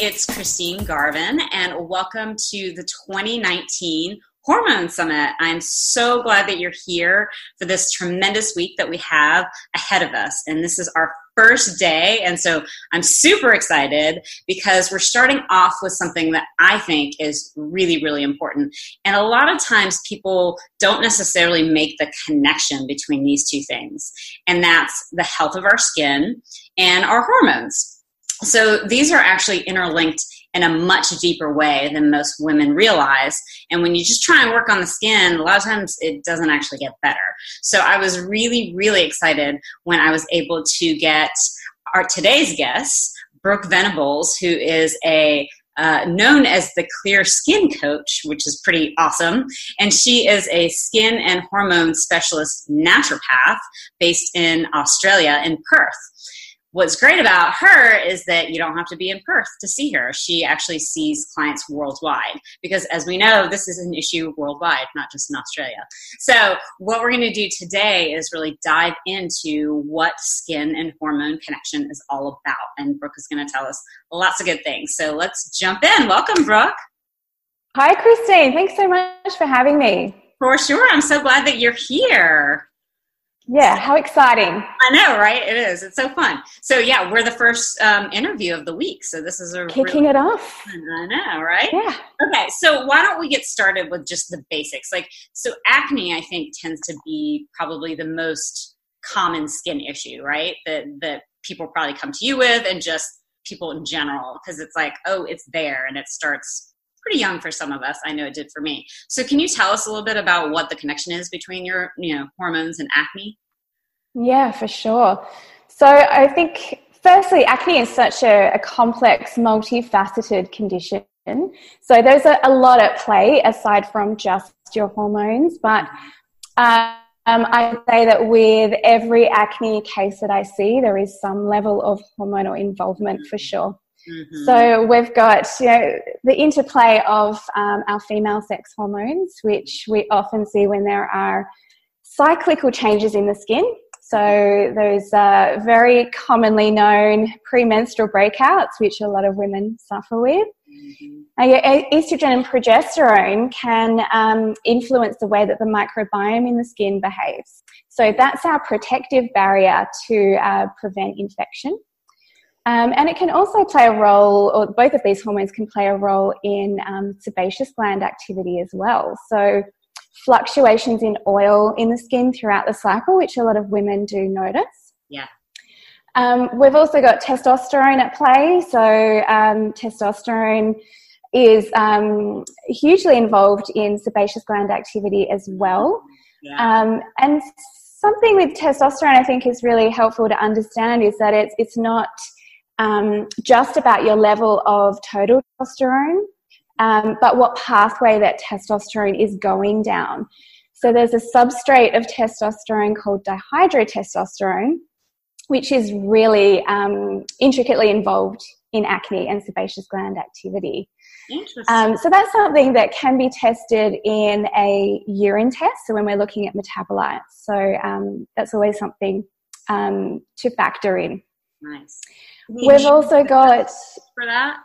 it's Christine Garvin, and welcome to the 2019 Hormone Summit. I'm so glad that you're here for this tremendous week that we have ahead of us. And this is our first day. And so I'm super excited because we're starting off with something that I think is really, really important. And a lot of times people don't necessarily make the connection between these two things. And that's the health of our skin and our hormones. So these are actually interlinked in a much deeper way than most women realize. And when you just try and work on the skin, a lot of times it doesn't actually get better. So I was really, really excited when I was able to get our today's guest, Brooke Venables, who is a uh, known as the Clear Skin Coach, which is pretty awesome. And she is a skin and hormone specialist naturopath based in Australia, in Perth what's great about her is that you don't have to be in Perth to see her. She actually sees clients worldwide because, as we know, this is an issue worldwide, not just in Australia. So, what we're going to do today is really dive into what skin and hormone connection is all about. And Brooke is going to tell us lots of good things. So, let's jump in. Welcome, Brooke. Hi, Christine. Thanks so much for having me. For sure. I'm so glad that you're here. Yeah, how exciting. I know, right? It is. It's so fun. So, yeah, we're the first um, interview of the week. So, this is a kicking really it off. I know, right? Yeah. Okay, so why don't we get started with just the basics? Like, so acne, I think, tends to be probably the most common skin issue, right? That, that people probably come to you with and just people in general, because it's like, oh, it's there and it starts pretty young for some of us. I know it did for me. So can you tell us a little bit about what the connection is between your, you know, hormones and acne? Yeah, for sure. So I think firstly, acne is such a, a complex, multifaceted condition. So there's a, a, lot at play aside from just your hormones, but um, I say that with every acne case that I see, there is some level of hormonal involvement for sure. Mm-hmm. So we've got you know the interplay of um, our female sex hormones, which we often see when there are cyclical changes in the skin. So those uh, very commonly known premenstrual breakouts, which a lot of women suffer with. Mm-hmm. estrogen and progesterone can um, influence the way that the microbiome in the skin behaves. So that's our protective barrier to uh, prevent infection. Um, and it can also play a role, or both of these hormones can play a role in um, sebaceous gland activity as well. So, fluctuations in oil in the skin throughout the cycle, which a lot of women do notice. Yeah. Um, we've also got testosterone at play. So, um, testosterone is um, hugely involved in sebaceous gland activity as well. Yeah. Um, and something with testosterone I think is really helpful to understand is that it's, it's not um, just about your level of total testosterone, um, but what pathway that testosterone is going down. So there's a substrate of testosterone called dihydrotestosterone, which is really um, intricately involved in acne and sebaceous gland activity. Um, so that's something that can be tested in a urine test. So when we're looking at metabolites, so um, that's always something um, to factor in. Nice. We've also got for that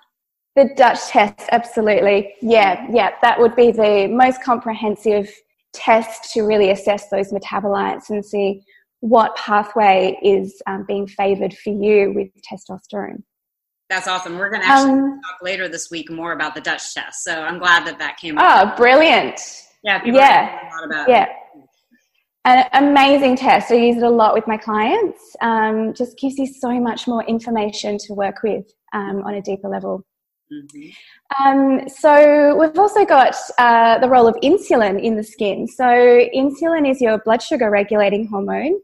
the Dutch test. Absolutely, yeah, yeah. That would be the most comprehensive test to really assess those metabolites and see what pathway is um, being favoured for you with testosterone. That's awesome. We're going to actually um, talk later this week more about the Dutch test. So I'm glad that that came. Up. Oh, brilliant! Yeah, yeah, yeah. It an amazing test. I use it a lot with my clients. Um, just gives you so much more information to work with um, on a deeper level. Mm-hmm. Um, so we've also got uh, the role of insulin in the skin. So insulin is your blood sugar regulating hormone,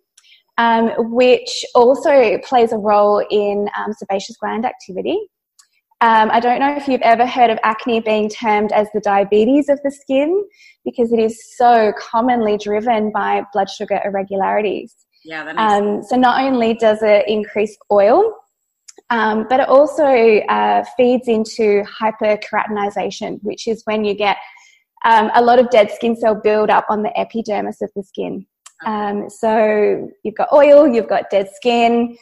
um, which also plays a role in um, sebaceous gland activity. Um, I don't know if you've ever heard of acne being termed as the diabetes of the skin because it is so commonly driven by blood sugar irregularities. Yeah, that makes um, So not only does it increase oil, um, but it also uh, feeds into hyperkeratinization, which is when you get um, a lot of dead skin cell buildup on the epidermis of the skin. Um, so you've got oil, you've got dead skin,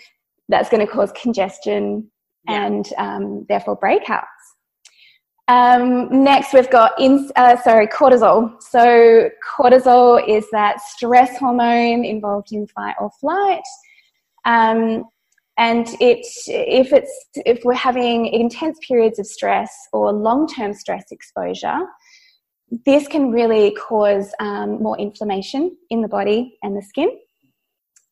that's going to cause congestion, yeah. and um, therefore breakouts. Um, next, we've got in, uh, sorry cortisol. So cortisol is that stress hormone involved in fight or flight. Um, and it, if it's if we're having intense periods of stress or long-term stress exposure, this can really cause um, more inflammation in the body and the skin.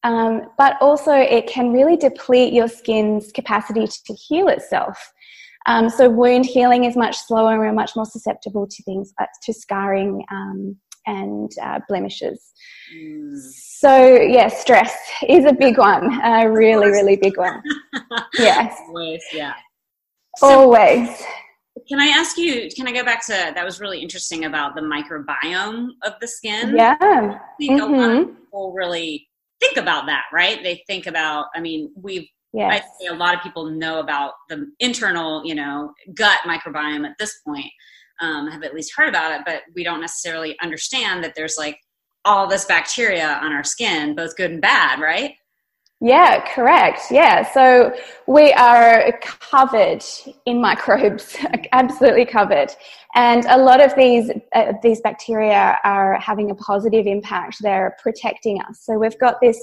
Um, but also, it can really deplete your skin's capacity to heal itself. Um, so, wound healing is much slower and we're much more susceptible to things like to scarring um, and uh, blemishes. Mm. So, yeah, stress is a big one, a really, really big one. Yes. Always, yeah. So, Always. Can I ask you, can I go back to that was really interesting about the microbiome of the skin? Yeah. I think mm-hmm. a lot of people really think about that, right? They think about, I mean, we've, yes. I say a lot of people know about the internal, you know, gut microbiome at this point, um, have at least heard about it, but we don't necessarily understand that there's like all this bacteria on our skin, both good and bad, right? Yeah, correct. Yeah. So we are covered in microbes, absolutely covered. And a lot of these, uh, these bacteria are having a positive impact. They're protecting us. So we've got this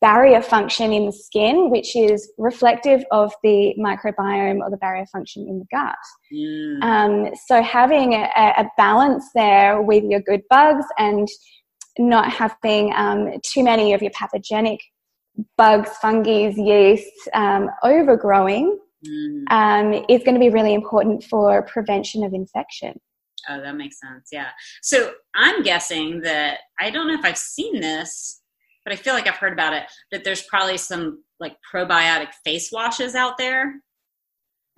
barrier function in the skin, which is reflective of the microbiome or the barrier function in the gut. Mm. Um, so having a, a, balance there with your good bugs and not having um, too many of your pathogenic bugs, fungi, yeast um, overgrowing mm. um, is going to be really important for prevention of infection. Oh, that makes sense. Yeah. So I'm guessing that I don't know if I've seen this, but I feel like I've heard about it. That there's probably some like probiotic face washes out there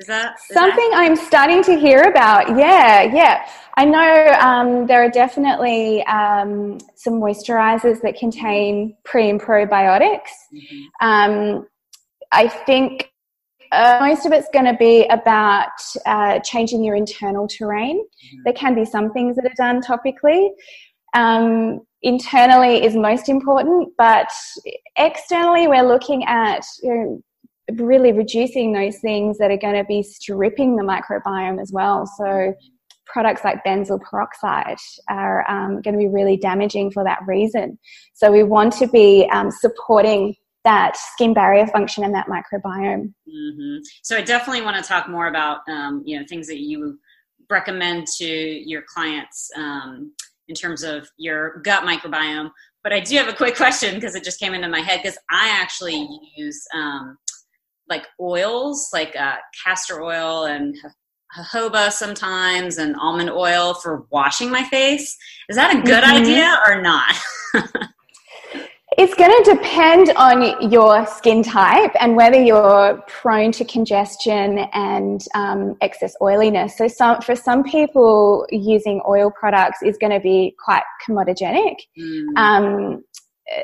is that is something that- I'm starting to hear about? Yeah, yeah. I know um, there are definitely um, some moisturizers that contain pre and probiotics. Mm-hmm. Um, I think uh, most of it's going to be about uh, changing your internal terrain. Mm-hmm. There can be some things that are done topically. Um, internally is most important, but externally, we're looking at you know, really reducing those things that are going to be stripping the microbiome as well. So products like benzoyl peroxide are um, going to be really damaging for that reason. So we want to be um, supporting that skin barrier function and that microbiome. Mm-hmm. So I definitely want to talk more about um, you know things that you recommend to your clients um, in terms of your gut microbiome. But I do have a quick question because it just came into my head because I actually use um, like oils, like uh, castor oil and jojoba sometimes, and almond oil for washing my face. Is that a good mm-hmm. idea or not? It's going to depend on your skin type and whether you're prone to congestion and um, excess oiliness. So, some, for some people, using oil products is going to be quite comedogenic. Mm. Um,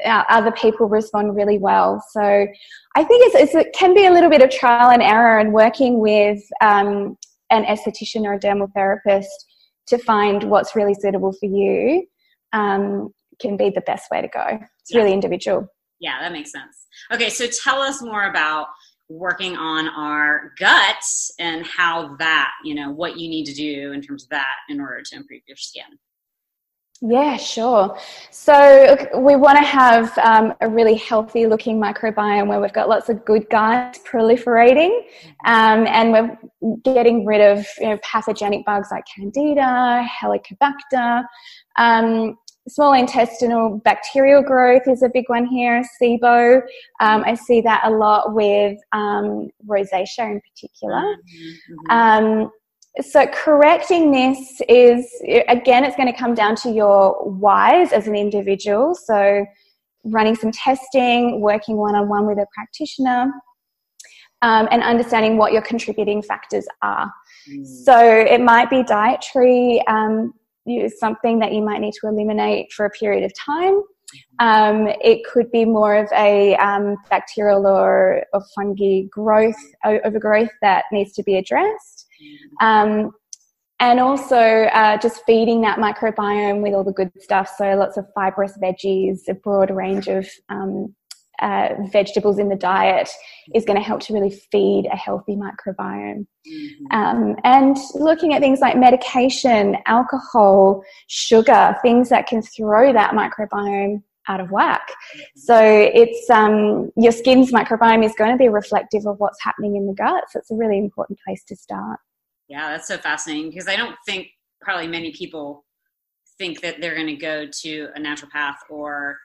other people respond really well. So I think it's, it's, it can be a little bit of trial and error and working with um, an esthetician or a dermal therapist to find what's really suitable for you um, can be the best way to go. It's yeah. really individual. Yeah, that makes sense. Okay, so tell us more about working on our guts and how that, you know, what you need to do in terms of that in order to improve your skin. Yeah, sure. So we want to have um, a really healthy looking microbiome where we've got lots of good guys proliferating um, and we're getting rid of you know, pathogenic bugs like Candida, Helicobacter. Um, small intestinal bacterial growth is a big one here, SIBO. Um, I see that a lot with um, rosacea in particular. Mm-hmm. So correcting this is again it's going to come down to your whys as an individual. So running some testing working one-on-one with a practitioner um, and understanding what your contributing factors are. Mm. so it might be dietary um, something that you might need to eliminate for a period of time. Um, it could be more of a um, bacterial or, or fungi growth overgrowth that needs to be addressed um, and also uh, just feeding that microbiome with all the good stuff. So lots of fibrous veggies, a broad range of um, uh, vegetables in the diet is going to help to really feed a healthy microbiome. Mm-hmm. Um, and looking at things like medication, alcohol, sugar, things that can throw that microbiome out of whack. So it's um, your skin's microbiome is going to be reflective of what's happening in the gut. So it's a really important place to start. Yeah, that's so fascinating because I don't think probably many people think that they're going to go to a naturopath or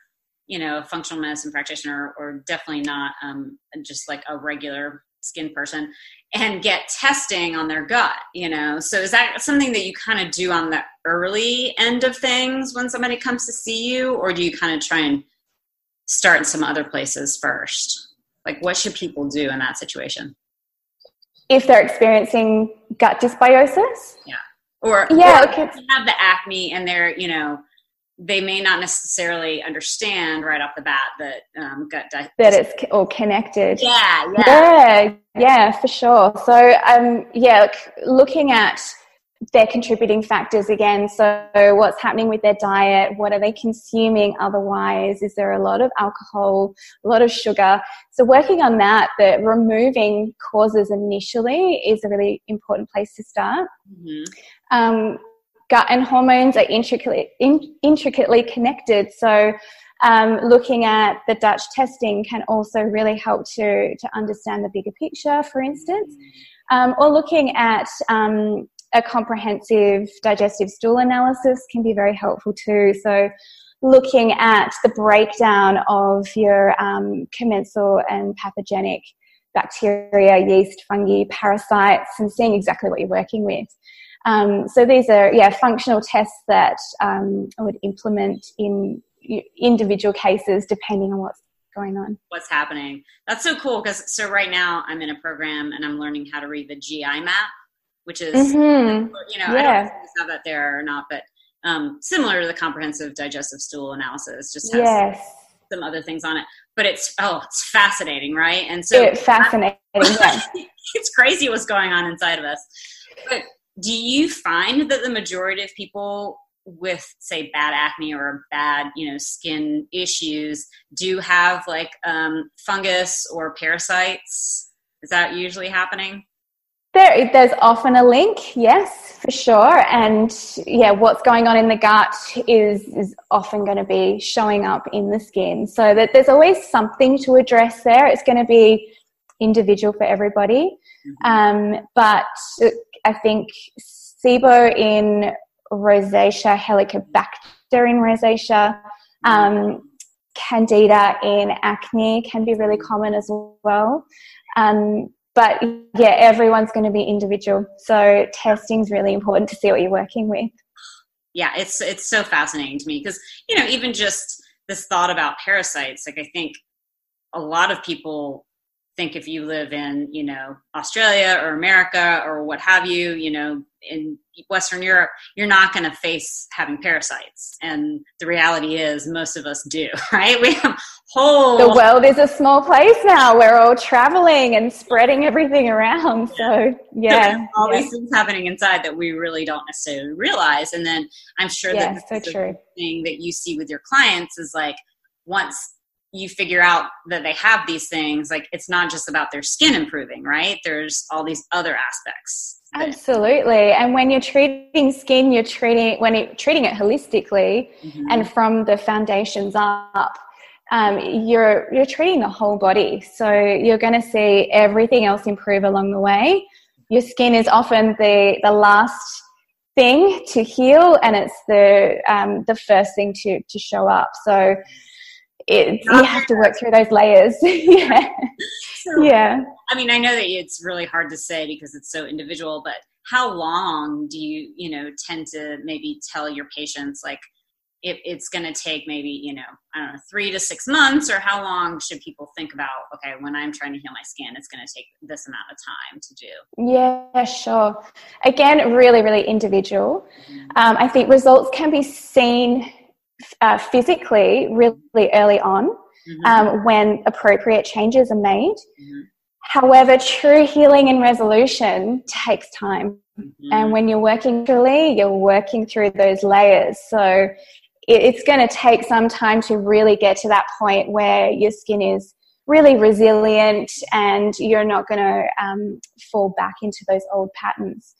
you know a functional medicine practitioner or definitely not um, just like a regular skin person and get testing on their gut you know? So is that something that you kind of do on the early end of things when somebody comes to see you or do you kind of try and start in some other places first? Like what should people do in that situation? If they're experiencing gut dysbiosis? Yeah. Or yeah, or okay. have the acne and they're you know they may not necessarily understand right off the bat that um, gut di- that it's all connected. Yeah, yeah, yeah, yeah, for sure. So, um, yeah, looking at their contributing factors again. So, what's happening with their diet? What are they consuming otherwise? Is there a lot of alcohol, a lot of sugar? So, working on that, the removing causes initially is a really important place to start. Mm-hmm. Um, gut and hormones are intricately in, intricately connected. So um, looking at the Dutch testing can also really help to, to understand the bigger picture, for instance, um, or looking at um, a comprehensive digestive stool analysis can be very helpful too. So looking at the breakdown of your um, commensal and pathogenic bacteria, yeast, fungi, parasites, and seeing exactly what you're working with. Um, so these are yeah functional tests that um, I would implement in individual cases depending on what's going on. What's happening? That's so cool because so right now I'm in a program and I'm learning how to read the GI map, which is mm-hmm. you know yeah. I don't know if have that there or not, but um, similar to the comprehensive digestive stool analysis, just has yes. some other things on it. But it's oh, it's fascinating, right? And so it's fascinating. it's crazy what's going on inside of us. But do you find that the majority of people with say bad acne or bad you know skin issues do have like um, fungus or parasites is that usually happening there, there's often a link, yes, for sure. And yeah, what's going on in the gut is is often going to be showing up in the skin. So that there's always something to address there. It's going to be individual for everybody, mm-hmm. um, but I think SIBO in rosacea, helicobacter in rosacea, um, candida in acne can be really common as well. Um, but yeah, everyone's going to be individual. So testing is really important to see what you're working with. Yeah, it's it's so fascinating to me because you know even just this thought about parasites, like I think a lot of people think if you live in you know australia or america or what have you you know in western europe you're not going to face having parasites. And the reality is most of us do right? We have whole the world is a small place now. We're all traveling and spreading everything around. So yeah. all yeah. these things happening inside that we really don't necessarily realize. And then i'm sure yeah, that so true. thing that you see with your clients is like once you figure out that they have these things like it's not just about their skin improving right? There's all these other aspects absolutely. And when you're treating skin you're treating when you're treating it holistically mm-hmm. and from the foundations up um, you're you're treating the whole body. So you're going to see everything else improve along the way. Your skin is often the the last thing to heal and it's the um, the first thing to to show up. So it's you have to work through those layers. Yeah. So, yeah. I mean i know that it's really hard to say because it's so individual but how long do you you know tend to maybe tell your patients like if it's going to take maybe you know i don't know three to six months or how long should people think about okay when i'm trying to heal my skin it's going to take this amount of time to do? Yeah sure. Again really really individual. Mm-hmm. um, i think results can be seen uh, physically really early on mm-hmm. um, when appropriate changes are made. Mm-hmm. However, true healing and resolution takes time. Mm-hmm. And when you're working truly, you're working through those layers. So it's going to take some time to really get to that point where your skin is really resilient and you're not going to um, fall back into those old patterns.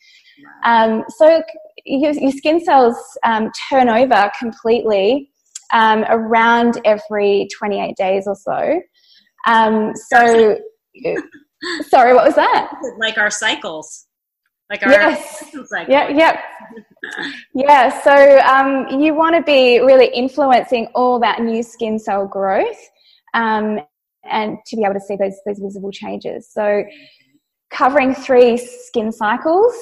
Um, so your, your, skin cells um, turn over completely um, around every 28 days or so. Um, so, sorry, what was that? Like our cycles. Like our yes. Yeah, yeah. yeah, so um, you want to be really influencing all that new skin cell growth um, and to be able to see those, those visible changes. So covering three skin cycles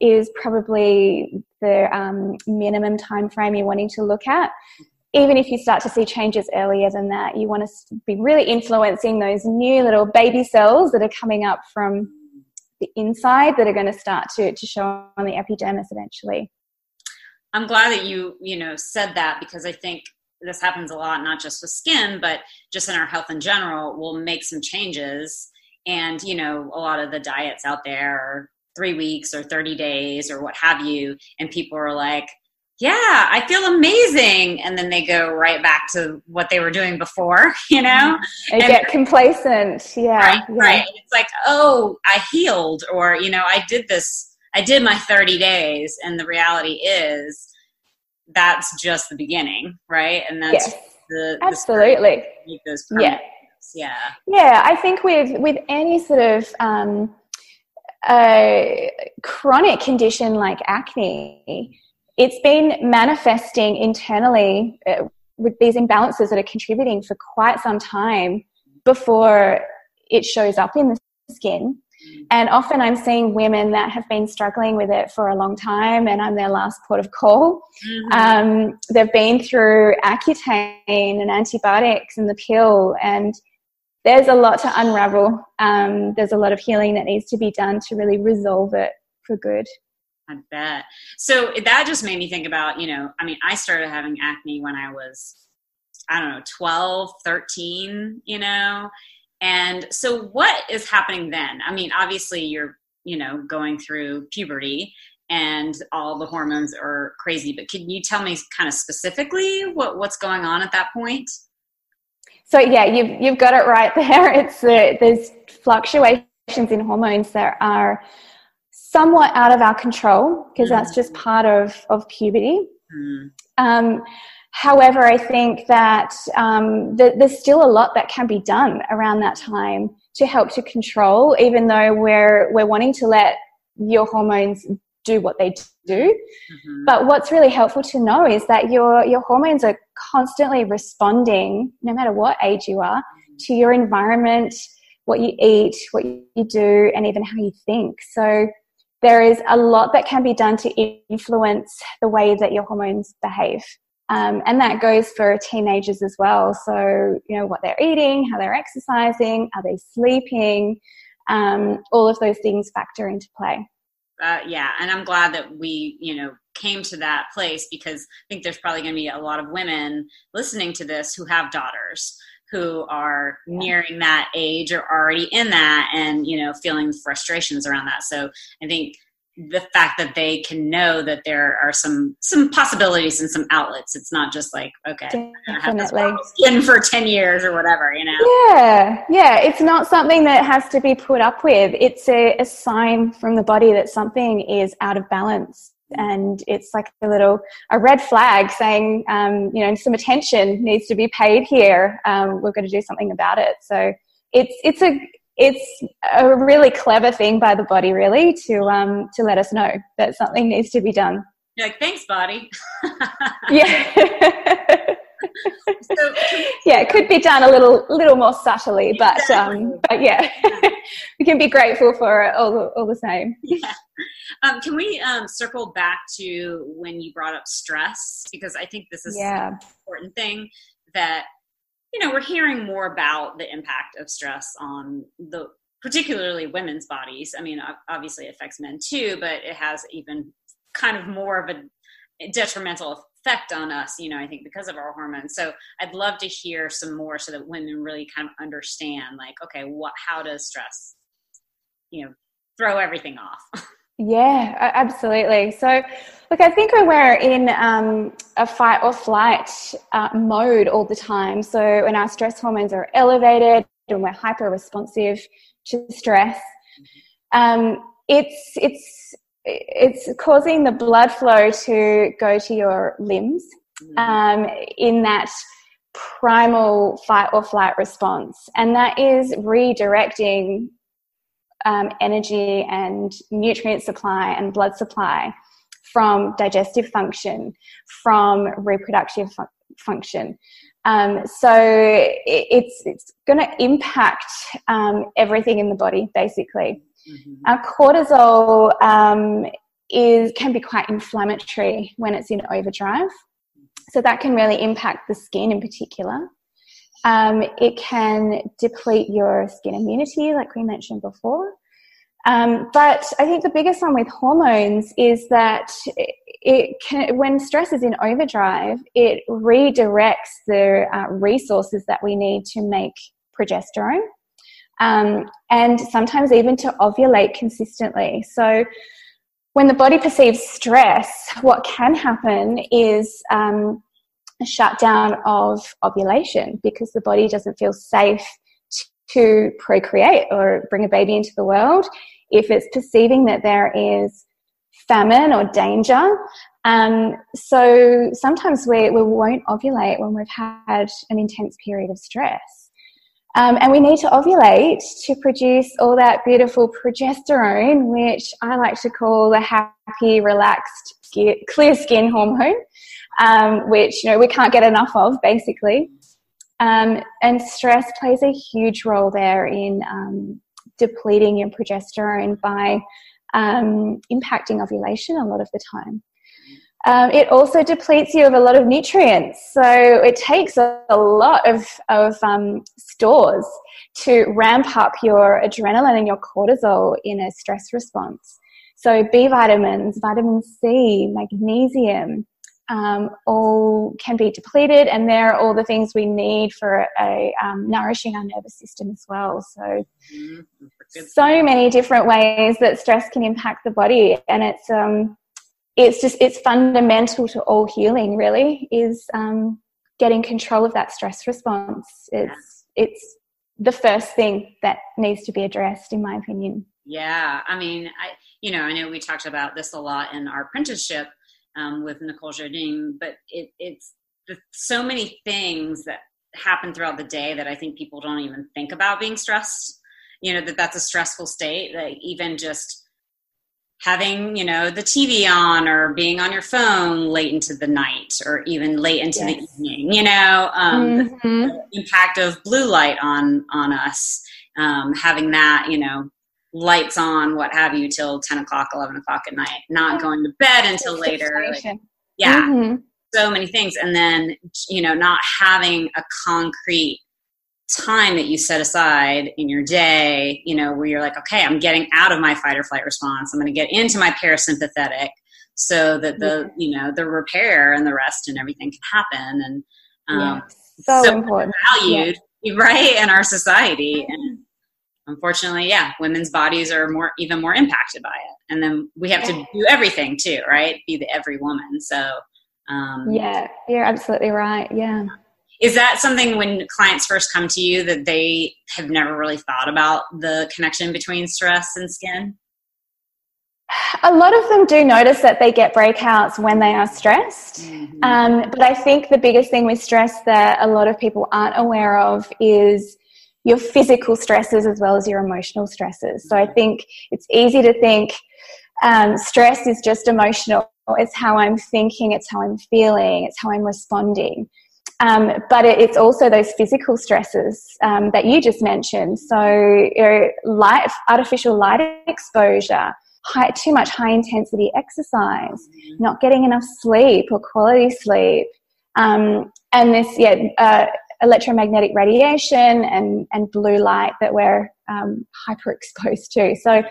is probably the um, minimum time frame you're wanting to look at even if you start to see changes earlier than that, you want to be really influencing those new little baby cells that are coming up from the inside that are going to start to, to show on the epidermis eventually. I'm glad that you, you know, said that because I think this happens a lot, not just with skin, but just in our health in general. We'll make some changes and, you know, a lot of the diets out there are three weeks or 30 days or what have you. And people are like, yeah, I feel amazing. And then they go right back to what they were doing before, you know? Mm-hmm. They and, get complacent. Yeah. Right, yeah. right. It's like, oh, I healed, or, you know, I did this, I did my 30 days. And the reality is that's just the beginning, right? And that's yes, the, absolutely. The those yeah. Yeah. Yeah. I think with, with any sort of, um, a chronic condition like acne, it's been manifesting internally uh, with these imbalances that are contributing for quite some time before it shows up in the skin. And often I'm seeing women that have been struggling with it for a long time, and I'm their last port of call. Mm-hmm. Um, they've been through Accutane and antibiotics and the pill, and there's a lot to unravel. Um, there's a lot of healing that needs to be done to really resolve it for good. I bet. So that just made me think about, you know, I mean, I started having acne when I was, I don't know, 12, 13, you know? And so what is happening then? I mean, obviously you're, you know, going through puberty and all the hormones are crazy, but can you tell me kind of specifically what, what's going on at that point? So yeah, you've, you've got it right there. It's the, there's fluctuations in hormones that are somewhat out of our control because that's just mm. part of, of puberty. Mm. Um, however, I think that um, th- there's still a lot that can be done around that time to help to control, even though we're, we're wanting to let your hormones do what they do. Mm-hmm. But what's really helpful to know is that your, your hormones are constantly responding, no matter what age you are, mm. to your environment, what you eat, what you do, and even how you think. So there is a lot that can be done to influence the way that your hormones behave. Um, and that goes for teenagers as well. So, you know, what they're eating, how they're exercising, are they sleeping? Um, all of those things factor into play. Uh, yeah, and I'm glad that we, you know, came to that place because I think there's probably going to be a lot of women listening to this who have daughters who are nearing that age or already in that and you know feeling frustrations around that. So i think the fact that they can know that there are some some possibilities and some outlets. It's not just like okay Definitely. skin for 10 years or whatever you know? Yeah yeah. It's not something that has to be put up with. It's a, a sign from the body that something is out of balance. And it's like a little a red flag saying um, you know some attention needs to be paid here. Um, we're going to do something about it. So it's it's a it's a really clever thing by the body really to um, to let us know that something needs to be done You're like thanks body yeah so, yeah, it could be done a little little more subtly, but um, but yeah, we can be grateful for it all, all the same. Yeah. Um, can we um, circle back to when you brought up stress because I think this is yeah. an important thing that you know we're hearing more about the impact of stress on the particularly women's bodies. I mean, obviously it affects men too, but it has even kind of more of a detrimental effect on us, you know, I think because of our hormones. So I'd love to hear some more so that women really kind of understand like, okay, what, how does stress, you know, throw everything off? Yeah, absolutely. So, look, I think we're in um, a fight or flight uh, mode all the time, so when our stress hormones are elevated and we're hyper responsive to stress, um, it's it's it's causing the blood flow to go to your limbs mm. um, in that primal fight or flight response, and that is redirecting um, energy and nutrient supply and blood supply from digestive function, from reproductive fu- function. Um, so it, it's it's going to impact um, everything in the body, basically. Mm-hmm. Our cortisol um, is can be quite inflammatory when it's in overdrive, so that can really impact the skin in particular. Um, it can deplete your skin immunity, like we mentioned before. Um, but I think the biggest one with hormones is that it can, when stress is in overdrive, it redirects the uh, resources that we need to make progesterone um, and sometimes even to ovulate consistently. So, when the body perceives stress, what can happen is um, shutdown of ovulation because the body doesn't feel safe to procreate or bring a baby into the world. If it's perceiving that there is famine or danger. Um, so sometimes we, we won't ovulate when we've had an intense period of stress. Um, and we need to ovulate to produce all that beautiful progesterone, which I like to call the happy, relaxed, clear skin hormone, um, which you know we can't get enough of, basically. Um, and stress plays a huge role there in um, depleting your progesterone by um, impacting ovulation a lot of the time. Um, it also depletes you of a lot of nutrients. So it takes a, a lot of, of um, stores to ramp up your adrenaline and your cortisol in a stress response. So B vitamins, vitamin C, magnesium, um, all can be depleted, and they're all the things we need for a um, nourishing our nervous system as well. So, mm-hmm. so many different ways that stress can impact the body, and it's um, it's just it's fundamental to all healing really is um, getting control of that stress response it's it's the first thing that needs to be addressed in my opinion yeah i mean i you know i know we talked about this a lot in our apprenticeship um, with nicole jardim but it, it's the, so many things that happen throughout the day that i think people don't even think about being stressed you know that that's a stressful state like even just having you know the tv on or being on your phone late into the night or even late into yes. the evening you know um, mm-hmm. the, the, impact of blue light on on us um, having that you know lights on what have you till 10 o'clock 11 o'clock at night not going to bed until later like, yeah mm-hmm. so many things and then you know not having a concrete time that you set aside in your day, you know, where you're like, okay, I'm getting out of my fight or flight response. I'm going to get into my parasympathetic so that the, you know, the repair and the rest and everything can happen. And um, yeah. so, so, important. Valued, yeah. right, in our society. And unfortunately, yeah, women's bodies are more, even more impacted by it. And then we have to do everything too, right? Be the every woman. So, um, yeah, you're absolutely right. Yeah. Is that something when clients first come to you that they have never really thought about the connection between stress and skin? A lot of them do notice that they get breakouts when they are stressed. Mm-hmm. Um, but I think the biggest thing with stress that a lot of people aren't aware of is your physical stresses as well as your emotional stresses. So I think it's easy to think um, stress is just emotional. It's how I'm thinking, it's how I'm feeling, it's how I'm responding. Um, but it, it's also those physical stresses um, that you just mentioned. So, you know, light, artificial light exposure, high, too much high intensity exercise, not getting enough sleep or quality sleep, um, and this, yeah, uh, electromagnetic radiation and, and blue light that we're um, hyper exposed to. So,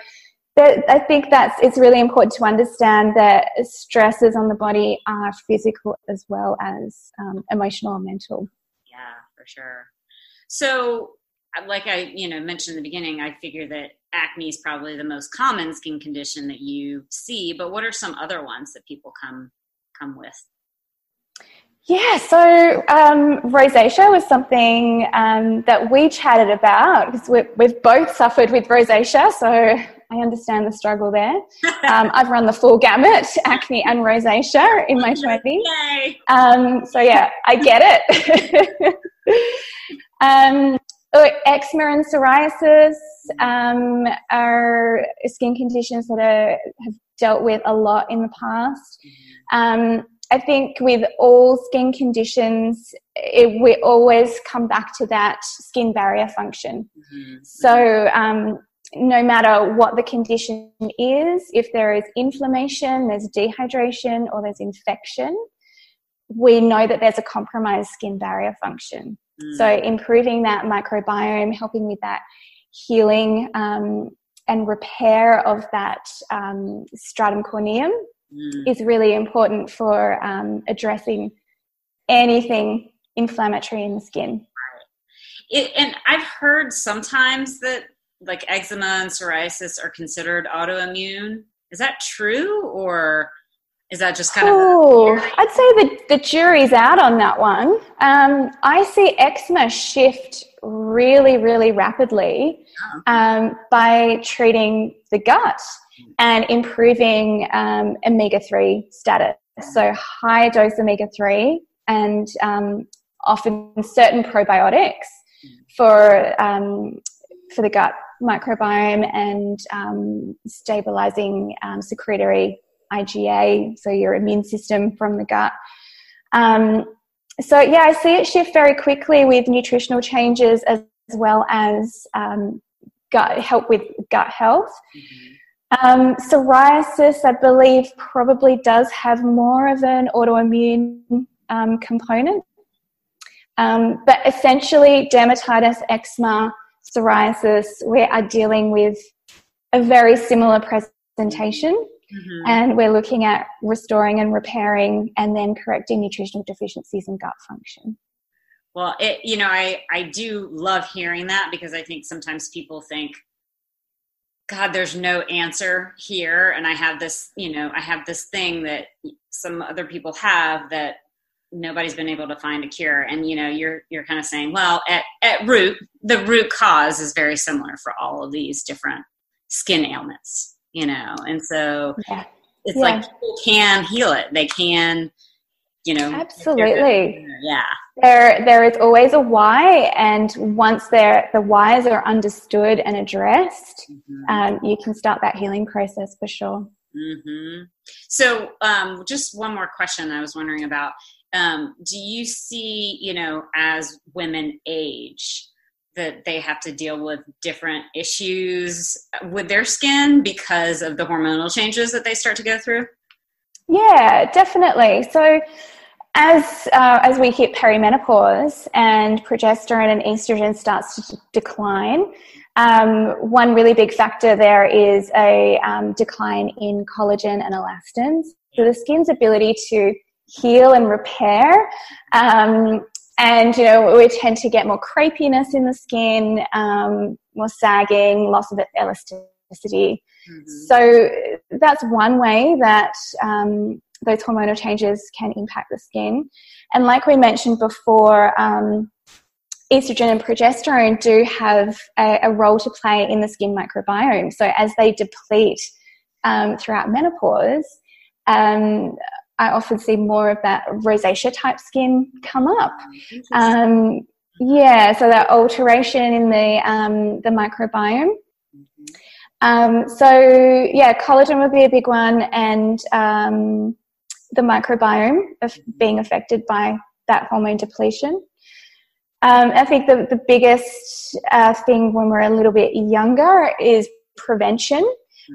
I think that's it's really important to understand that stresses on the body are physical as well as um, emotional or mental. Yeah, for sure. So, like I you know mentioned in the beginning, I figure that acne is probably the most common skin condition that you see, but what are some other ones that people come come with? Yeah, so um, rosacea was something um, that we chatted about because we've both suffered with rosacea, so I understand the struggle there. Um, I've run the full gamut, acne and rosacea in my 20s. Um, so yeah, I get it. um, oh, eczema and psoriasis um, are skin conditions that I have dealt with a lot in the past. I think with all skin conditions, it, we always come back to that skin barrier function. Mm-hmm. So, um, no matter what the condition is, if there is inflammation, there's dehydration, or there's infection, we know that there's a compromised skin barrier function. Mm. So, improving that microbiome, helping with that healing um, and repair of that um, stratum corneum mm. is really important for um, addressing anything inflammatory in the skin. It, and I've heard sometimes that like eczema and psoriasis are considered autoimmune. Is that true, or is that just kind of? I'd say the the jury's out on that one. Um, I see eczema shift really, really rapidly oh, um, by treating the gut and improving um, omega three status. So high dose omega three and um, often certain probiotics for um, for the gut microbiome and um, stabilizing um, secretory IgA, so your immune system from the gut. Um, so, yeah, I see it shift very quickly with nutritional changes as, as well as um, gut help with gut health. Mm-hmm. Um, psoriasis, I believe, probably does have more of an autoimmune um, component. Um, but essentially, dermatitis, eczema, psoriasis, we are dealing with a very similar presentation. Mm-hmm. And we're looking at restoring and repairing and then correcting nutritional deficiencies and gut function. Well, it, you know, I, I do love hearing that because I think sometimes people think, God, there's no answer here. And I have this, you know, I have this thing that some other people have that nobody's been able to find a cure and you know you're you're kind of saying well at, at root the root cause is very similar for all of these different skin ailments you know and so yeah. it's yeah. like people can heal it they can you know absolutely yeah there there is always a why and once there the whys are understood and addressed mm-hmm. um, you can start that healing process for sure mm-hmm. so um, just one more question i was wondering about um, do you see you know as women age that they have to deal with different issues with their skin because of the hormonal changes that they start to go through yeah definitely so as uh, as we hit perimenopause and progesterone and estrogen starts to decline um, one really big factor there is a um, decline in collagen and elastin so the skin's ability to heal and repair. Um, and you know we tend to get more crepiness in the skin, um, more sagging, loss of elasticity. Mm-hmm. So that's one way that um, those hormonal changes can impact the skin. And like we mentioned before, um, estrogen and progesterone do have a, a, role to play in the skin microbiome. So as they deplete um, throughout menopause, um, I often see more of that rosacea type skin come up. Um, yeah, so that alteration in the um, the microbiome. Um, so yeah, collagen would be a big one, and um, the microbiome of being affected by that hormone depletion. Um, I think the the biggest uh, thing when we're a little bit younger is prevention.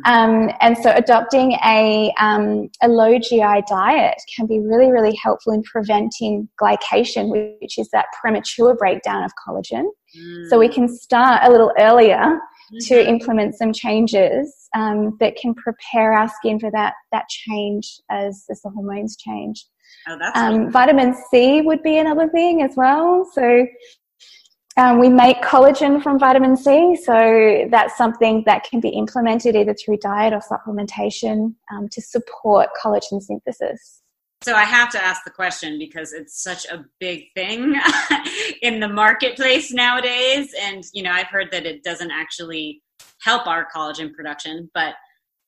Um, and so adopting a, um, a low GI diet can be really, really helpful in preventing glycation, which is that premature breakdown of collagen. Mm. So we can start a little earlier mm-hmm. to implement some changes um, that can prepare our skin for that, that change as, as the hormones change. Oh, um, vitamin C would be another thing as well. So um, we make collagen from vitamin C, so that's something that can be implemented either through diet or supplementation um, to support collagen synthesis. So I have to ask the question because it's such a big thing in the marketplace nowadays, and you know I've heard that it doesn't actually help our collagen production, but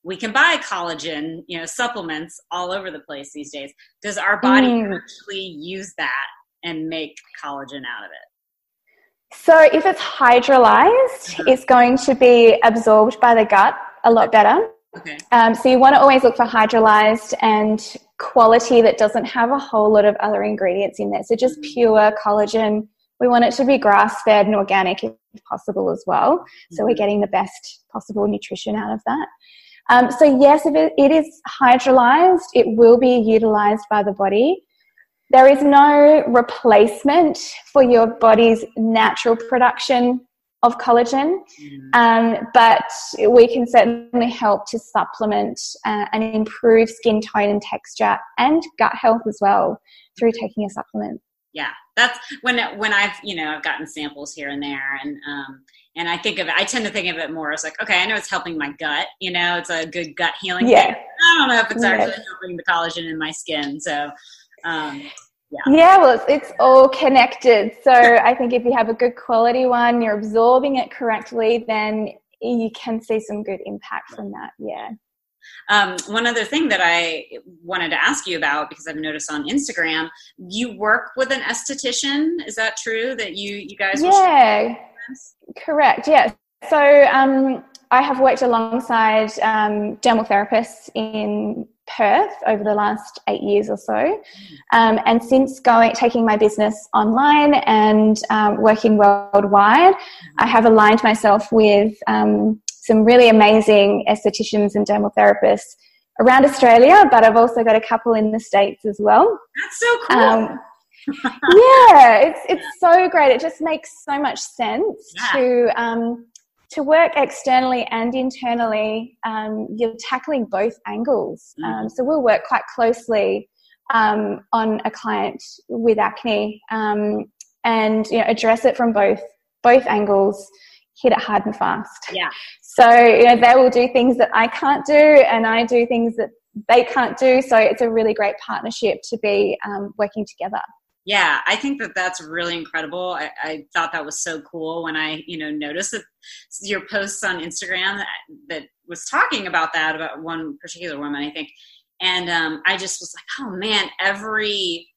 we can buy collagen, you know, supplements all over the place these days. Does our body mm. actually use that and make collagen out of it? So if it's hydrolyzed, uh-huh. it's going to be absorbed by the gut a lot better. Okay. Um, so you want to always look for hydrolyzed and quality that doesn't have a whole lot of other ingredients in there. So just mm-hmm. pure collagen. We want it to be grass fed and organic if possible as well. Mm-hmm. So we're mm-hmm. getting the best possible nutrition out of that. Um, so yes, if it, it is hydrolyzed, it will be utilized by the body. There is no replacement for your body's natural production of collagen, mm. um, but we can certainly help to supplement uh, and improve skin tone and texture and gut health as well through taking a supplement. Yeah, that's when when I've you know I've gotten samples here and there, and um, and I think of it. I tend to think of it more as like, okay, I know it's helping my gut. You know, it's a good gut healing. Yeah. Thing. I don't know if it's actually helping the collagen in my skin. So um, yeah. yeah, well, it's, it's all connected. So I think if you have a good quality one, you're absorbing it correctly, then you can see some good impact from that. Yeah. Um, one other thing that I wanted to ask you about because I've noticed on Instagram, you work with an esthetician. Is that true? That you you guys? Yeah, correct. Yeah. So um, I have worked alongside um, dermal therapists in Perth over the last eight years or so. Um, and since going, taking my business online and um, working worldwide, I have aligned myself with um, some really amazing estheticians and dermal therapists around Australia, but I've also got a couple in the States as well. That's so cool. Um, yeah, it's, it's so great. It just makes so much sense yeah. to um, to work externally and internally, um, you're tackling both angles. Mm-hmm. Um, so we'll work quite closely um, on a client with acne um, and you know, address it from both both angles, hit it hard and fast. Yeah. So you know they will do things that I can't do, and I do things that they can't do. So it's a really great partnership to be um, working together. Yeah, I think that that's really incredible. I, I, thought that was so cool when I, you know, noticed that your posts on Instagram that, that was talking about that about one particular woman, I think, and um, I just was like, oh man, every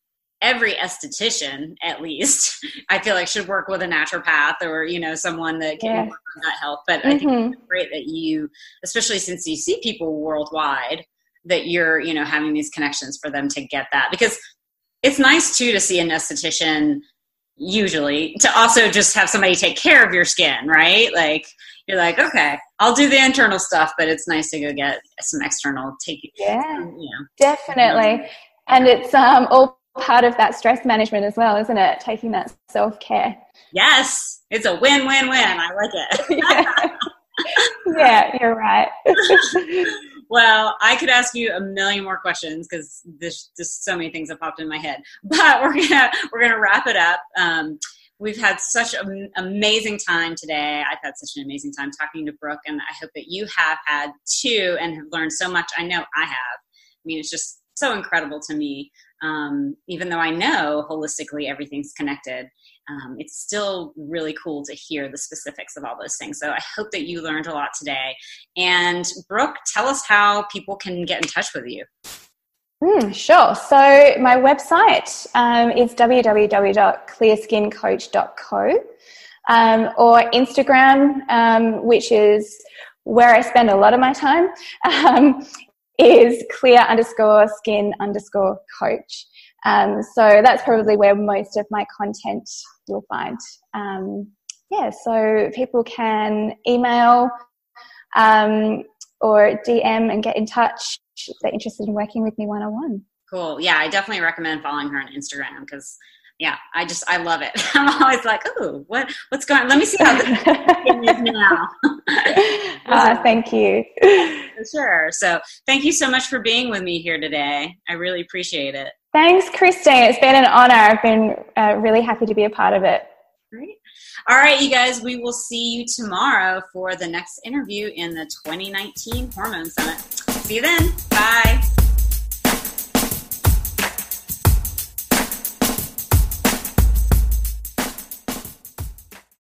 every esthetician at least I feel like should work with a naturopath or you know someone that can yeah. work on that health. But mm-hmm. I think mm-hmm. it's great that you, especially since you see people worldwide, that you're you know having these connections for them to get that because it's nice too to see an esthetician usually to also just have somebody take care of your skin, right? Like you're like, okay, I'll do the internal stuff, but it's nice to go get some external take. Yeah, you know, definitely. And it's um, all part of that stress management as well, isn't it? Taking that self care. Yes, it's a win win win. I like it. yeah. yeah, you're right. well, I could ask you a million more questions because there's just so many things that popped in my head. But we're gonna we're gonna wrap it up. Um, we've had such an amazing time today. I've had such an amazing time talking to Brooke, and I hope that you have had too, and have learned so much. I know I have. I mean, it's just so incredible to me. Um, even though I know holistically everything's connected, um, it's still really cool to hear the specifics of all those things. So I hope that you learned a lot today. And Brooke, tell us how people can get in touch with you. Mm, sure. So my website um, is www.clearskincoach.co um, or Instagram, um, which is where I spend a lot of my time, um, is clear underscore skin underscore coach. Um, so that's probably where most of my content you'll find. Um, yeah, so people can email um, or DM and get in touch if they're interested in working with me one on one. Cool. Yeah, I definitely recommend following her on Instagram because yeah, I just I love it. I'm always like, oh, what what's going? On? Let me see how this is now. uh, thank you. sure. So, thank you so much for being with me here today. I really appreciate it. Thanks, Christine. It's been an honor. I've been uh, really happy to be a part of it. Great. All right, you guys, we will see you tomorrow for the next interview in the 2019 Hormone Summit. See you then. Bye.